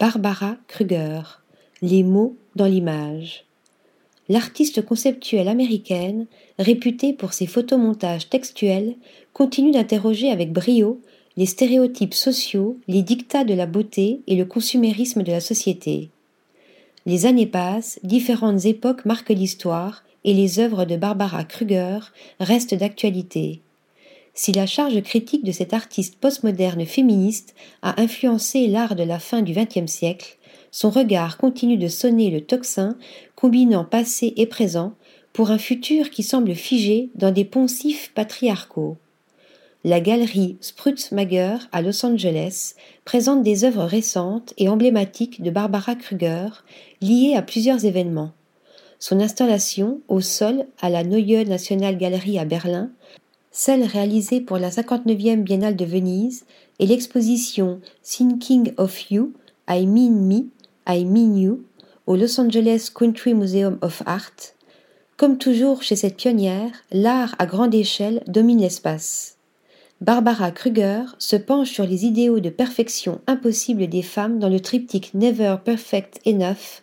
Barbara Kruger. Les mots dans l'image. L'artiste conceptuelle américaine, réputée pour ses photomontages textuels, continue d'interroger avec brio les stéréotypes sociaux, les dictats de la beauté et le consumérisme de la société. Les années passent, différentes époques marquent l'histoire et les œuvres de Barbara Kruger restent d'actualité. Si la charge critique de cette artiste postmoderne féministe a influencé l'art de la fin du XXe siècle, son regard continue de sonner le tocsin, combinant passé et présent, pour un futur qui semble figé dans des poncifs patriarcaux. La galerie Sprutzmager à Los Angeles présente des œuvres récentes et emblématiques de Barbara Kruger liées à plusieurs événements. Son installation au sol à la Neue Nationalgalerie à Berlin, celle réalisée pour la 59e Biennale de Venise et l'exposition Thinking of You, I Mean Me, I Mean You au Los Angeles Country Museum of Art. Comme toujours chez cette pionnière, l'art à grande échelle domine l'espace. Barbara Kruger se penche sur les idéaux de perfection impossible des femmes dans le triptyque Never Perfect Enough,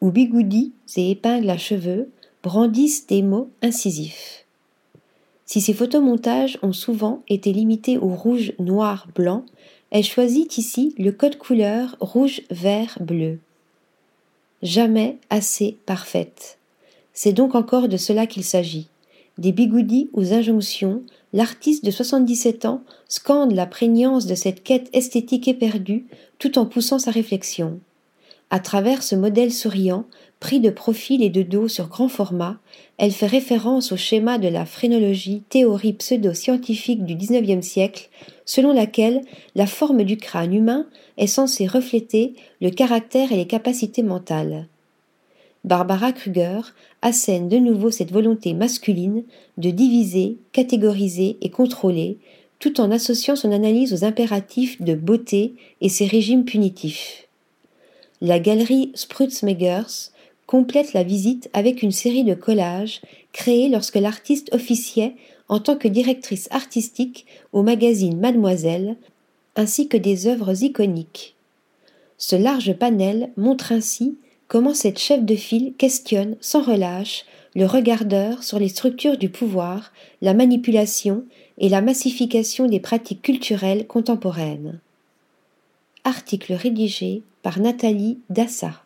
où bigoudis et épingles à cheveux brandissent des mots incisifs. Si ces photomontages ont souvent été limités au rouge, noir, blanc, elle choisit ici le code couleur rouge, vert, bleu. Jamais assez parfaite. C'est donc encore de cela qu'il s'agit. Des bigoudis aux injonctions, l'artiste de 77 ans scande la prégnance de cette quête esthétique éperdue tout en poussant sa réflexion. À travers ce modèle souriant, pris de profil et de dos sur grand format, elle fait référence au schéma de la phrénologie, théorie pseudo-scientifique du XIXe siècle, selon laquelle la forme du crâne humain est censée refléter le caractère et les capacités mentales. Barbara Kruger assène de nouveau cette volonté masculine de diviser, catégoriser et contrôler, tout en associant son analyse aux impératifs de beauté et ses régimes punitifs. La galerie Sprutzmegers complète la visite avec une série de collages créés lorsque l'artiste officiait en tant que directrice artistique au magazine Mademoiselle, ainsi que des œuvres iconiques. Ce large panel montre ainsi comment cette chef de file questionne sans relâche le regardeur sur les structures du pouvoir, la manipulation et la massification des pratiques culturelles contemporaines. Article rédigé par Nathalie Dassa.